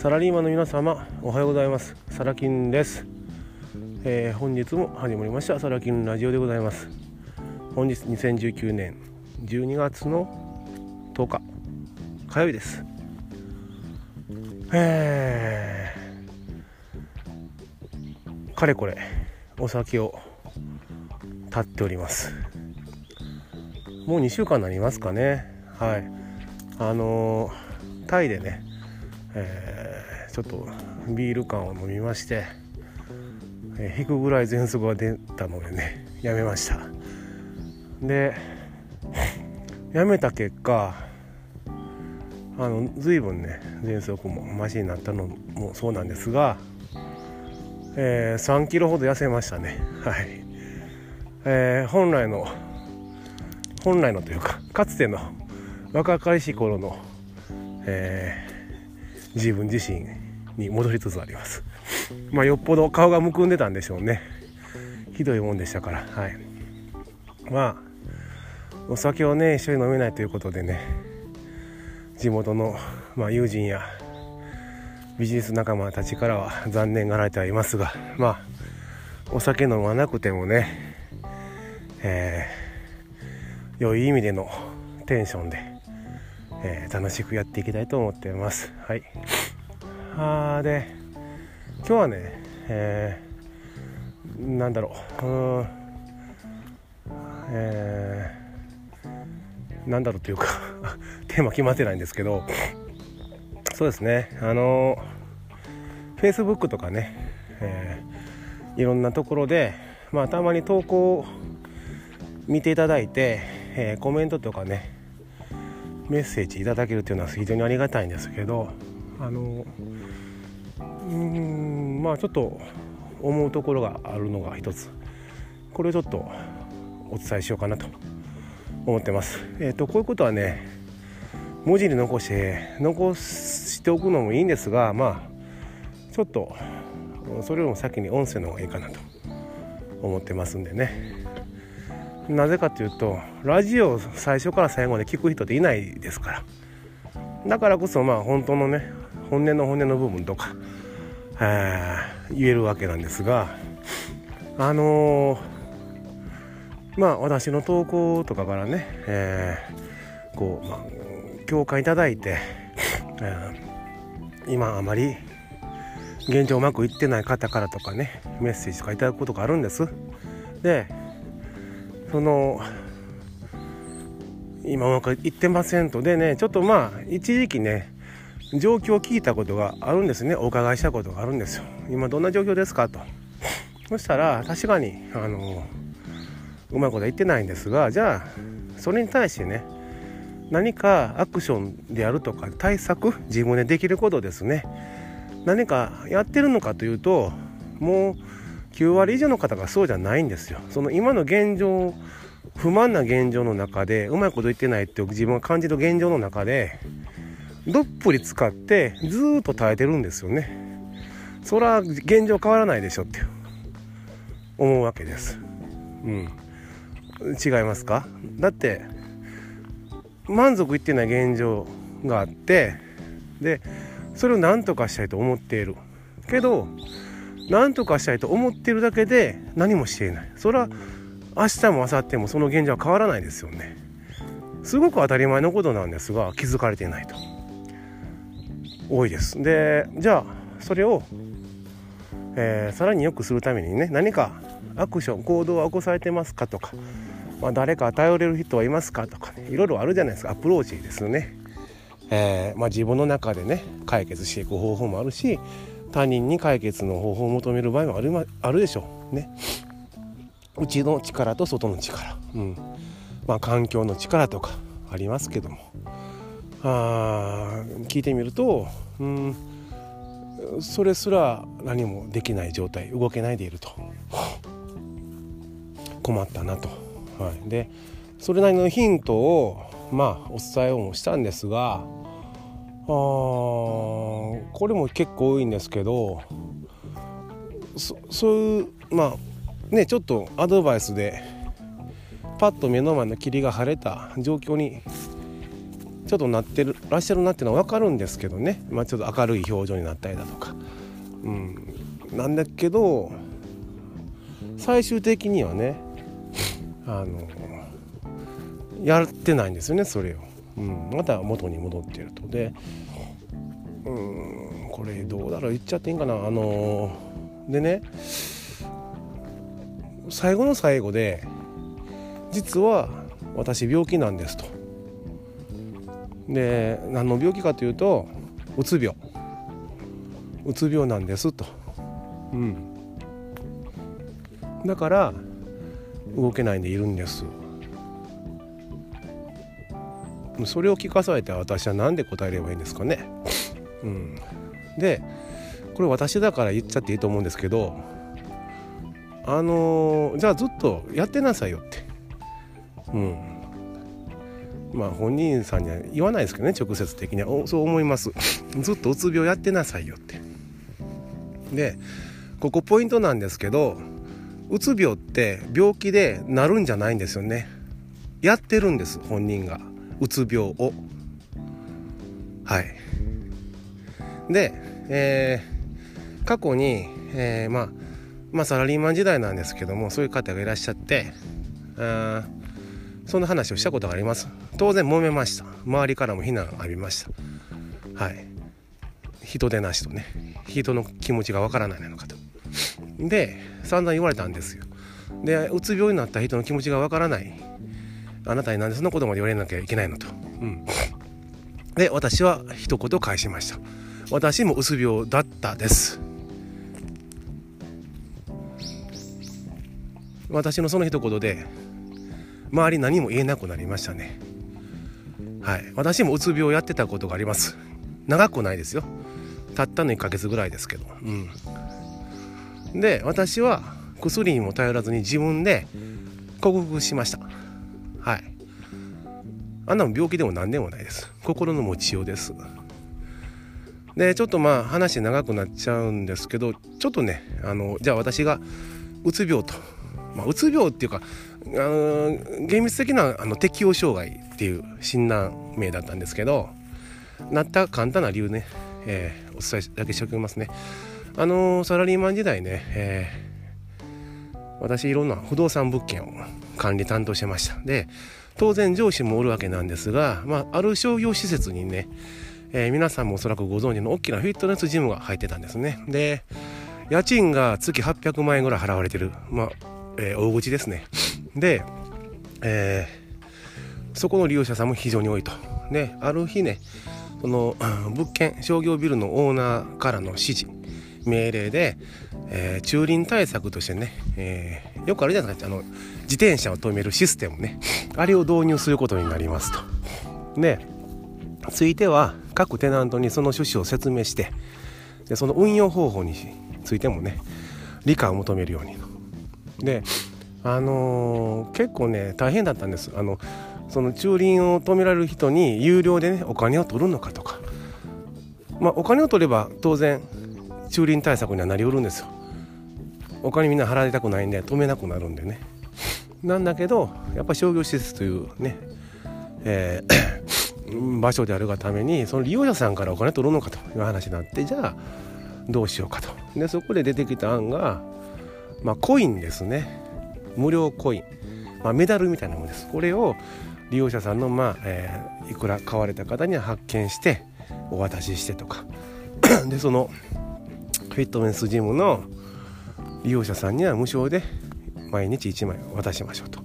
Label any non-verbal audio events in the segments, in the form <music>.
サラリーマンの皆様おはようございます。サラキンです、えー、本日も始まりました。サラキンラジオでございます。本日2019年12月の10日火曜日です。え、かれこれお酒を立っております。もう2週間になりますかね。はい。あのー、タイでね、え、ちょっとビール缶を飲みまして、えー、引くぐらい喘息が出たのでねやめました。でやめた結果あの随分ね喘息もマシになったのもそうなんですが、えー、3キロほど痩せましたね。はい、えー、本来の本来のというかかつての若かりし頃の、えー、自分自身に戻りつつあります。<laughs> まあよっぽど顔がむくんでたんでしょうね。ひどいもんでしたから。はい。まあお酒をね一緒に飲めないということでね地元の、まあ、友人やビジネス仲間たちからは残念がられてはいますがまあお酒飲まなくてもね、えー、良い意味でのテンションで、えー、楽しくやっていきたいと思っています。はい。あで今日はね、えー、なんだろううんえーなんだろうというか <laughs> テーマ決まってないんですけどそうですねあの Facebook とかね、えー、いろんなところで、まあ、たまに投稿を見ていただいて、えー、コメントとかねメッセージいただけるというのは非常にありがたいんですけどあのうんまあちょっと思うところがあるのが一つ。これをちょっとお伝えしようかなと思ってます。えーと、こういうことはね文字に残して残しておくのもいいんですがまあちょっとそれよりも先に音声の方がいいかなと思ってますんでね。なぜかというとラジオを最初から最後まで聞く人っていないですから。だからこそまあ本当のね本音の本音の部分とか言えるわけなんですがあのーまあ私の投稿とかからね、えー、こう、まあ、共感いただいて、えー、今あまり現状うまくいってない方からとかねメッセージとかいただくことがあるんです。でその今うまくいってませんと。でねちょっとまあ一時期ね状況を聞いたことがあるんですね。お伺いしたことがあるんですよ。今どんな状況ですかと。そしたら確かにあのうまいことは言ってないんですがじゃあそれに対してね何かアクションであるとか対策自分でできることですね。何かやってるのかというともう9割以上の方がそうじゃないんですよ。その今の現状不満な現状の中でうまいこと言ってないって自分が感じる現状の中でどっぷり使ってずっと耐えてるんですよね。それは現状変わらないでしょって思うわけです。うん。違いますか？だって満足いってない現状があってでそれを何とかしたいと思っている。けど何とかしたいと思っているだけで何もしていない。それは明日も明後日もその現状は変わらないですよね。すごく当たり前のことなんですが気づかれていないと。多いです。でじゃあそれを、えー、さらに良くするためにね何かアクション行動は起こされてますかとかまあ、誰か頼れる人はいますかとかねいろいろあるじゃないですか。アプローチですよね、えー、まあ、自分の中でね解決していく方法もあるし他人に解決の方法を求める場合もあるまあるでしょうね。うちの力と外の力、うん。まあ、環境の力とかありますけども。あ聞いてみると、うん、それすら何もできない状態動けないでいると。<laughs> 困ったなと。はい、でそれなりのヒントをまあお伝えをしたんですがあこれも結構多いんですけどそういうまあねちょっとアドバイスでパッと目の前の霧が晴れた状況にちょっとなってるらっしゃるなっていうのは分かるんですけどね、まあ、ちょっと明るい表情になったりだとか、うん、なんだけど最終的にはねあのやってないんですよねそれを、うん、また元に戻ってると。でうん。これどうだろう言っちゃっていいんかな。あのでね最後の最後で実は私病気なんですと。で何の病気かというとうつ病。うつ病なんですと。うん。だから動けないんでいるんです。それを聞かされて私は何で答えればいいんですかね。うん。でこれ私だから言っちゃっていいと思うんですけどあのー、じゃあずっとやってなさいよって。うん。まあ本人さんには言わないですけどね直接的には。そう思います。<laughs> ずっとうつ病やってなさいよって。でここポイントなんですけどうつ病って病気でなるんじゃないんですよね。やってるんです本人が。うつ病を。はい。で、えー、過去に、えー、まあまあサラリーマン時代なんですけどもそういう方がいらっしゃってあそんな話をしたことがあります。当然揉めました。周りからも非難浴びました。はい。人でなしとね。人の気持ちがわからないのかと。で散々言われたんですよ。でうつ病になった人の気持ちがわからない。あなたになんでそんなことまで言われなきゃいけないのと、うん、で私は一言返しました。私もうつ病だったです。私のその一言で周り何も言えなくなりましたね。はい。私もうつ病やってたことがあります。長くないですよ。たったの1ヶ月ぐらいですけど。うん。で私は薬にも頼らずに自分で克服しました。はい。あんなの病気でも何でもないです。心の持ちようです。でちょっとまあ話長くなっちゃうんですけどちょっとねあのじゃあ私がうつ病と。まあ、うつ病っていうかあの厳密的なあの適応障害っていう診断名だったんですけどなった簡単な理由ね、えー、お伝えだけしておきますね。あのサラリーマン時代ね、えー、私いろんな不動産物件を管理担当してました。で当然上司もおるわけなんですが、まあ、ある商業施設にね、えー、皆さんもおそらくご存知の大きなフィットネスジムが入ってたんですね。で家賃が月800万円ぐらい払われてる、まあ、えー、大口ですねで、えー、そこの利用者さんも非常に多いと。である日ねその <clears throat> 物件商業ビルのオーナーからの指示命令で、えー、駐輪対策としてね、えー、よくあるじゃないですか。あの自転車を止めるシステムね。あれを導入することになりますと。でついては各テナントにその趣旨を説明してでその運用方法についてもね理解を求めるようにと。であのー、結構ね大変だったんです。あのその駐輪を止められる人に有料でねお金を取るのかとか。まあお金を取れば当然駐輪対策にはなりうるんですよ。お金みんな払いたくないんで止めなくなるんでね。なんだけどやっぱ商業施設というね、えー、<coughs> 場所であるがためにその利用者さんからお金取るのかという話になってじゃあどうしようかと。でそこで出てきた案がまあ、コインですね。無料コイン、まあ、メダルみたいなものです。これを利用者さんの、まあえー、いくら買われた方には発見してお渡ししてとか。<clears throat> でそのフィットネスジムの利用者さんには無償で毎日1枚渡しましょうと。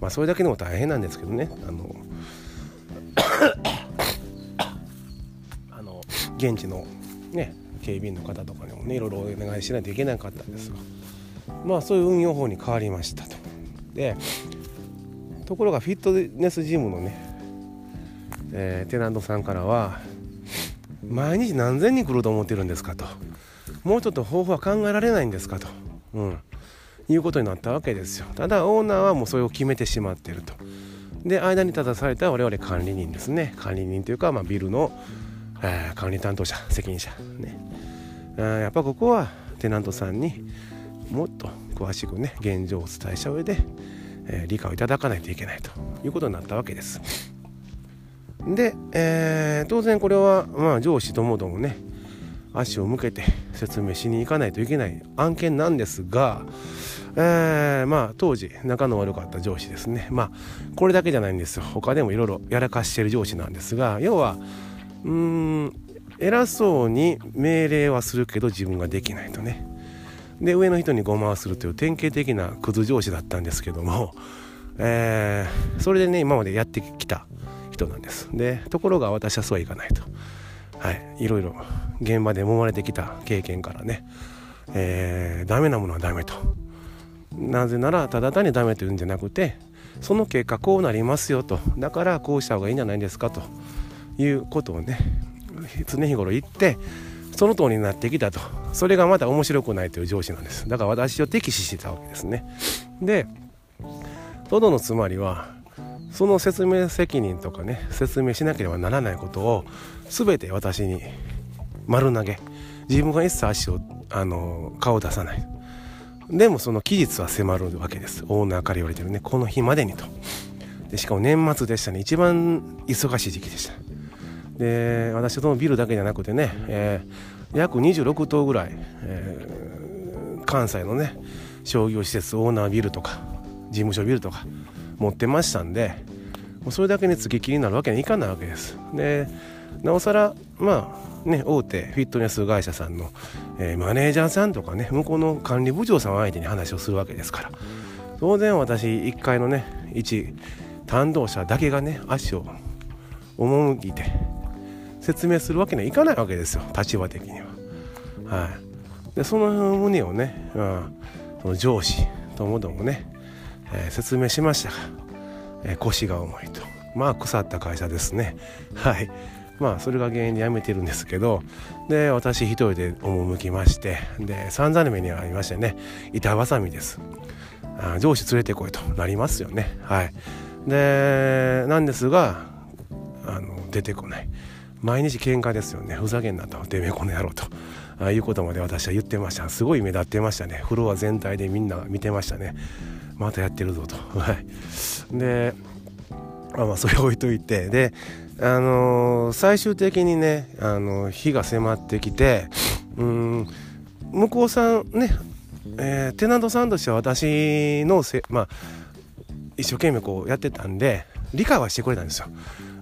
まあそれだけでも大変なんですけどね。あのあの現地のね警備員の方とかにもねいろいろお願いしないといけなかったんですが。まあそういう運用法に変わりましたと。でところがフィットネスジムのね、えー、テナントさんからは毎日何千人来ると思ってるんですかと。もうちょっと方法は考えられないんですかと、うん、いうことになったわけですよ。ただオーナーはもうそれを決めてしまっていると。で間に立たされた我々管理人ですね。管理人というか、まあ、ビルの、えー、管理担当者責任者ね。やっぱここはテナントさんにもっと詳しくね現状をお伝えした上で、えー、理解をいただかないといけないということになったわけです。で、えー、当然これは、まあ、上司ともどもね足を向けて説明しに行かないといけない案件なんですが、えー、まあ当時仲の悪かった上司ですね。まあこれだけじゃないんですよ。他でもいろいろやらかしてる上司なんですが要はうーん偉そうに命令はするけど自分ができないとね。で上の人にごまをするという典型的なクズ上司だったんですけども、<laughs> えー、それでね今までやってきた人なんです。でところが私はそうはいかないと。はい。いろいろ現場で揉まれてきた経験からね、えー、ダメなものはダメと。なぜならただ単にダメというんじゃなくてその結果こうなりますよと。だからこうした方がいいんじゃないですかということをね常日頃言ってその通りになってきたと。それがまた面白くないという上司なんです。だから私を敵視してたわけですね。でトドのつまりはその説明責任とかね説明しなければならないことを全て私に丸投げ。自分が一切足をあの顔を出さない。でもその期日は迫るわけです。オーナーから言われてるね。この日までにと。でしかも年末でしたね。一番忙しい時期でした。で私そのビルだけじゃなくてね、えー、約26棟ぐらい、えー、関西のね商業施設オーナービルとか事務所ビルとか持ってましたんでもうそれだけにつききりになるわけにはいかないわけです。でなおさらまあね大手フィットネス会社さんの、えー、マネージャーさんとかね向こうの管理部長さん相手に話をするわけですから。当然私1階のね一担当者だけがね足を赴いて説明するわけにはいかないわけですよ立場的には。はい、でその旨をね、うん、その上司ともどもね、えー、説明しました。が、えー、腰が重いと。まあ腐った会社ですね。はい。まあそれが原因で辞めてるんですけどで私一人で赴きましてで散々な目に遭いましてね板挟みです。あ上司連れてこいとなりますよね。はい。でなんですがあの出てこない。毎日喧嘩ですよね。ふざけんなと。てめえこの野郎と。ああいうことまで私は言ってました。すごい目立ってましたね。フロア全体でみんな見てましたね。またやってるぞと。はい。でまあまあそれ置いといて。であのー、最終的にね、あのー、日が迫ってきてうん向こうさんね、えー、テナントさんとしては私のせまあ一生懸命こうやってたんで理解はしてくれたんですよ。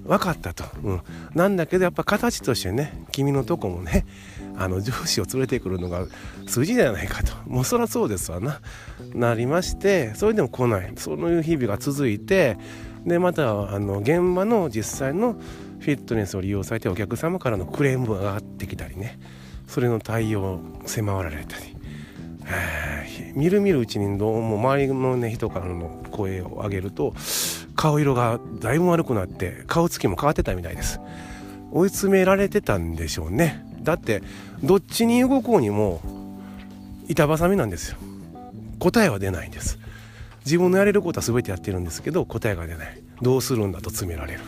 分かったと、うん、なんだけどやっぱ形としてね君のとこもねあの上司を連れてくるのが筋じゃないかと。もうそりゃそうですわな。なりましてそれでも来ない。そういう日々が続いてでまたあの現場の実際のフィットネスを利用されてお客様からのクレームが上がってきたりね。それの対応を迫られたり。みるみるうちにどうも周りの、ね、人からの声を上げると顔色がだいぶ悪くなって顔つきも変わってたみたいです。追い詰められてたんでしょうね。だってどっちに動こうにも板挟みなんですよ。答えは出ないんです。自分のやれることは全てやってるんですけど答えが出ない。どうするんだと詰められる。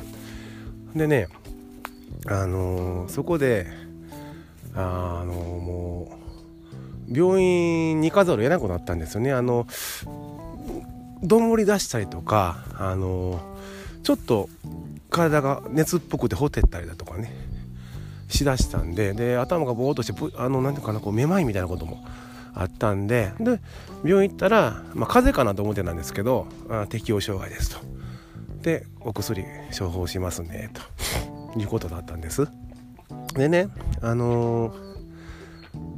でねあのー、そこであのー、もう病院に行かざるを得なくなったんですよね。あのどんぶり出したりとかあのちょっと体が熱っぽくてほてったりだとかねしだしたんでで頭がぼーっとしてあのなんていうかなこうめまいみたいなこともあったんでで病院行ったら、まあ、風邪かなと思ってたんですけどあ適応障害ですと。でお薬処方しますねということだったんです。でねあのー、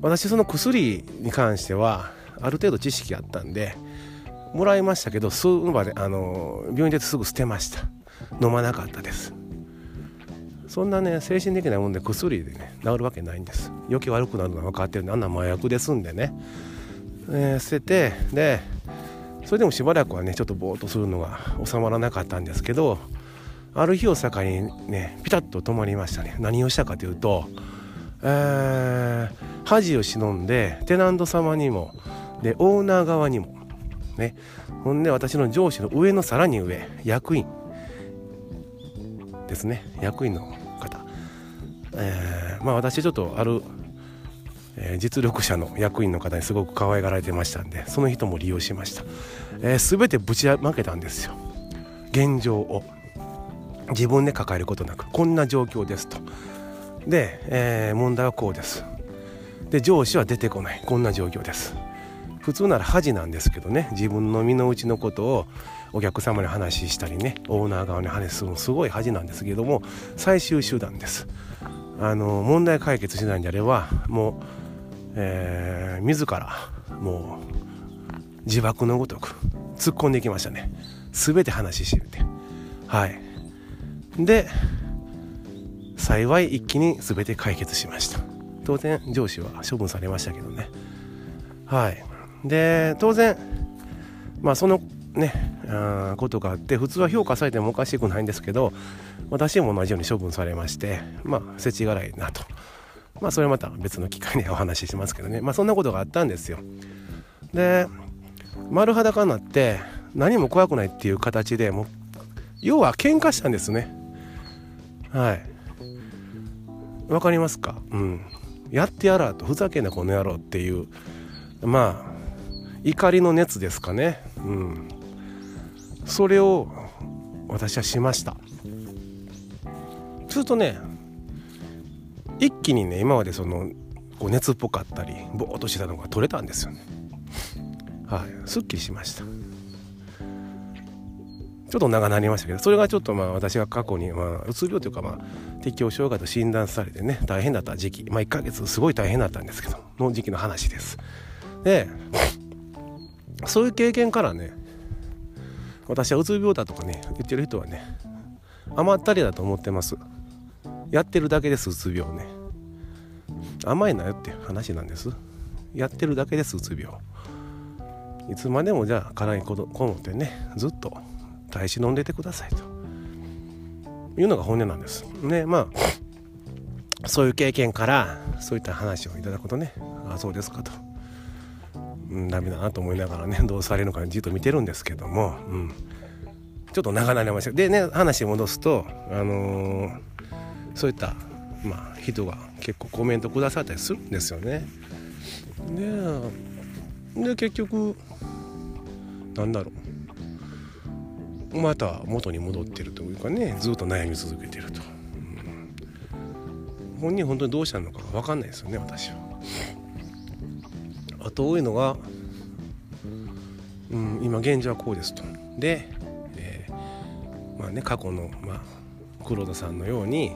私その薬に関してはある程度知識あったんでもらいましたけどその場であの病院ですぐ捨てました。飲まなかったです。そんなね精神的なもんで薬でね治るわけないんです。余計悪くなるのが分かってるんであんな麻薬ですんでね、えー、捨ててでそれでもしばらくはねちょっとぼーっとするのが収まらなかったんですけどある日を境にねピタッと止まりましたね。何をしたかというと、えー、恥を忍んでテナント様にもでオーナー側にもね。ほんで私の上司の上のさらに上役員。ですね。役員の方、えー、まあ私ちょっとある、えー、実力者の役員の方にすごく可愛がられてましたんでその人も利用しました、えー、全てぶちまけたんですよ。現状を。自分で抱えることなく。こんな状況ですと。で、えー、問題はこうです。で上司は出てこない。こんな状況です。普通なら恥なんですけどね。自分の身の内のことをお客様に話したりね。オーナー側に話するのすごい恥なんですけども最終手段です。あの問題解決しないんであればもう、えー、自らもう自爆のごとく突っ込んでいきましたね。全て話ししてて。はい。で幸い一気に全て解決しました。当然上司は処分されましたけどね。はい。で当然まあそのねあことがあって普通は評価されてもおかしくないんですけど私も同じように処分されましてまあ世知辛いなと。まあそれまた別の機会でお話ししますけどね。まあそんなことがあったんですよ。で丸裸になって何も怖くないっていう形でもう要は喧嘩したんですね。はい。わかりますか？うん。やってやらと。ふざけんなこの野郎っていう。まあ怒りの熱ですかね。うん。それを私はしました。するとね一気にね今までそのこう熱っぽかったりぼーっとしてたのが取れたんですよね。はい。すっきりしました。ちょっと長なりましたけどそれがちょっとまあ私が過去にまあうつ病というかまあ適応障害と診断されてね大変だった時期まあ1ヶ月すごい大変だったんですけどの時期の話です。でそういう経験からね私はうつ病だとかね言ってる人はね甘ったりだと思ってます。やってるだけですうつ病ね。甘いなよって話なんです。やってるだけですうつ病。いつまでもじゃあ辛いこもってねずっと耐え忍んでてくださいと。いうのが本音なんです。ねまあそういう経験からそういった話をいただくとねああそうですかと。うん、ダメだなと思いながらねどうされるのかじっと見てるんですけども、うん、ちょっと長なりました。でね話戻すと、あのー、そういった、まあ、人が結構コメントくださったりするんですよね。でで結局なんだろう。また元に戻ってるというかねずっと悩み続けてると、うん、本人本当にどうしたのか分かんないですよね私は。と多いのが、うん、今現状はこうですと。で、えー、まあね過去の、まあ、黒田さんのように、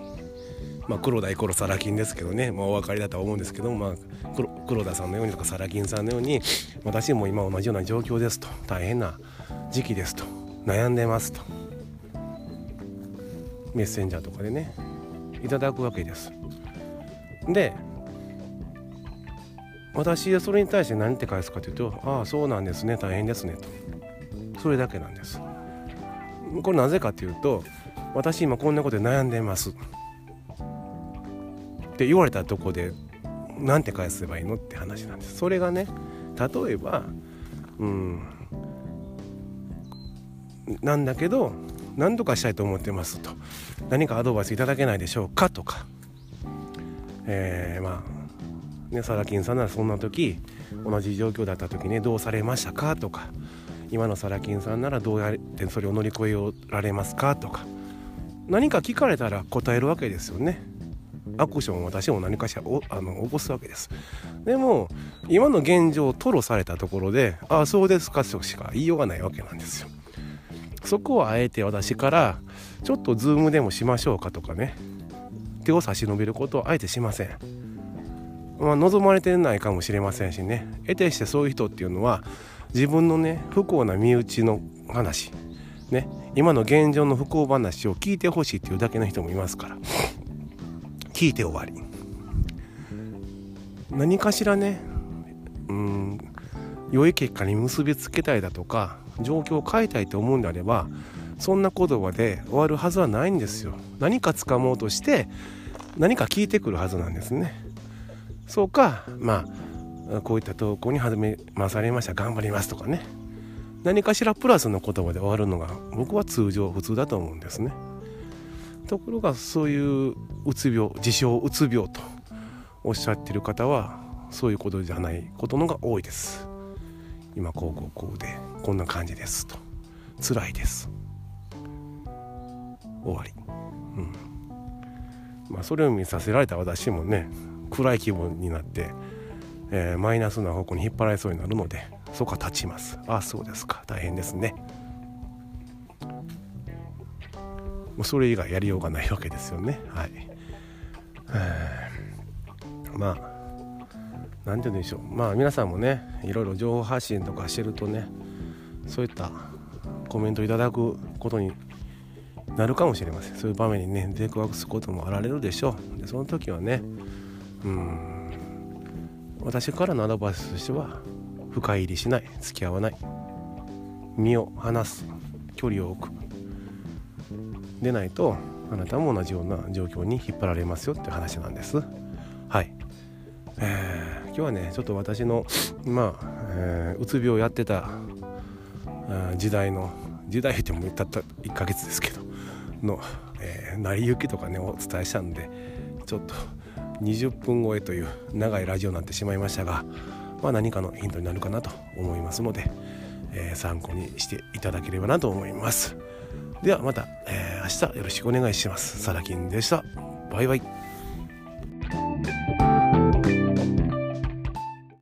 まあ、黒田イコールサラ金ですけどね、まあ、お分かりだとは思うんですけど、まあ、黒黒田さんのようにとかサラ金さんのように私も今同じような状況ですと大変な時期ですと悩んでますとメッセンジャーとかでねいただくわけです。で私はそれに対して何て返すかというと「ああそうなんですね大変ですね」と。それだけなんです。これなぜかというと私今こんなことで悩んでます。って言われたとこで何て返せばいいのって話なんです。それがね例えばうんなんだけど何とかしたいと思ってますと。何かアドバイスいただけないでしょうかとか。えー、まあね、サラ金さんならそんな時同じ状況だった時ねどうされましたかとか今のサラ金さんならどうやってそれを乗り越えられますかとか何か聞かれたら答えるわけですよね。アクションを私も何かしらあの起こすわけです。でも今の現状を吐露されたところで「ああそうですか」としか言いようがないわけなんですよ。そこをあえて私からちょっとズームでもしましょうかとかね。手を差し伸べることをあえてしません。まあ、望まれてないかもしれませんしね。得てしてそういう人っていうのは自分のね不幸な身内の話。ね。今の現状の不幸話を聞いてほしいっていうだけの人もいますから。聞いて終わり。何かしらねうん良い結果に結びつけたいだとか状況を変えたいと思うんであればそんな言葉で終わるはずはないんですよ。何か掴もうとして何か聞いてくるはずなんですね。そうか。まあこういった投稿に始めまされました。頑張りますとかね。何かしらプラスの言葉で終わるのが僕は通常普通だと思うんですね。ところがそういううつ病自称うつ病とおっしゃってる方はそういうことじゃないことのが多いです。今こうこうこうでこんな感じですと。辛いです。終わり。うん。まあ、それを見させられた私もね暗い気分になって、えー、マイナスな方向に引っ張られそうになるのでそこは立ちます。ああそうですか。大変ですね。もうそれ以外やりようがないわけですよね。はい、まあ何て言うんでしょう。まあ皆さんもねいろいろ情報発信とかしてるとねそういったコメントいただくことになるかもしれませんそういう場面にね出くわすこともあられるでしょうでその時はねうん。私からのアドバイスとしては深入りしない付き合わない身を離す距離を置く。でないとあなたも同じような状況に引っ張られますよって話なんです。はい、えー、今日はねちょっと私のまあ、えー、うつ病やってた時代の時代ってもたった1ヶ月ですけどの、えー、成り行きとかねお伝えしたんでちょっと20分超えという長いラジオになってしまいましたが、まあ、何かのヒントになるかなと思いますので、えー、参考にしていただければなと思います。ではまた、えー、明日よろしくお願いします。サラキンでした。バイバイ。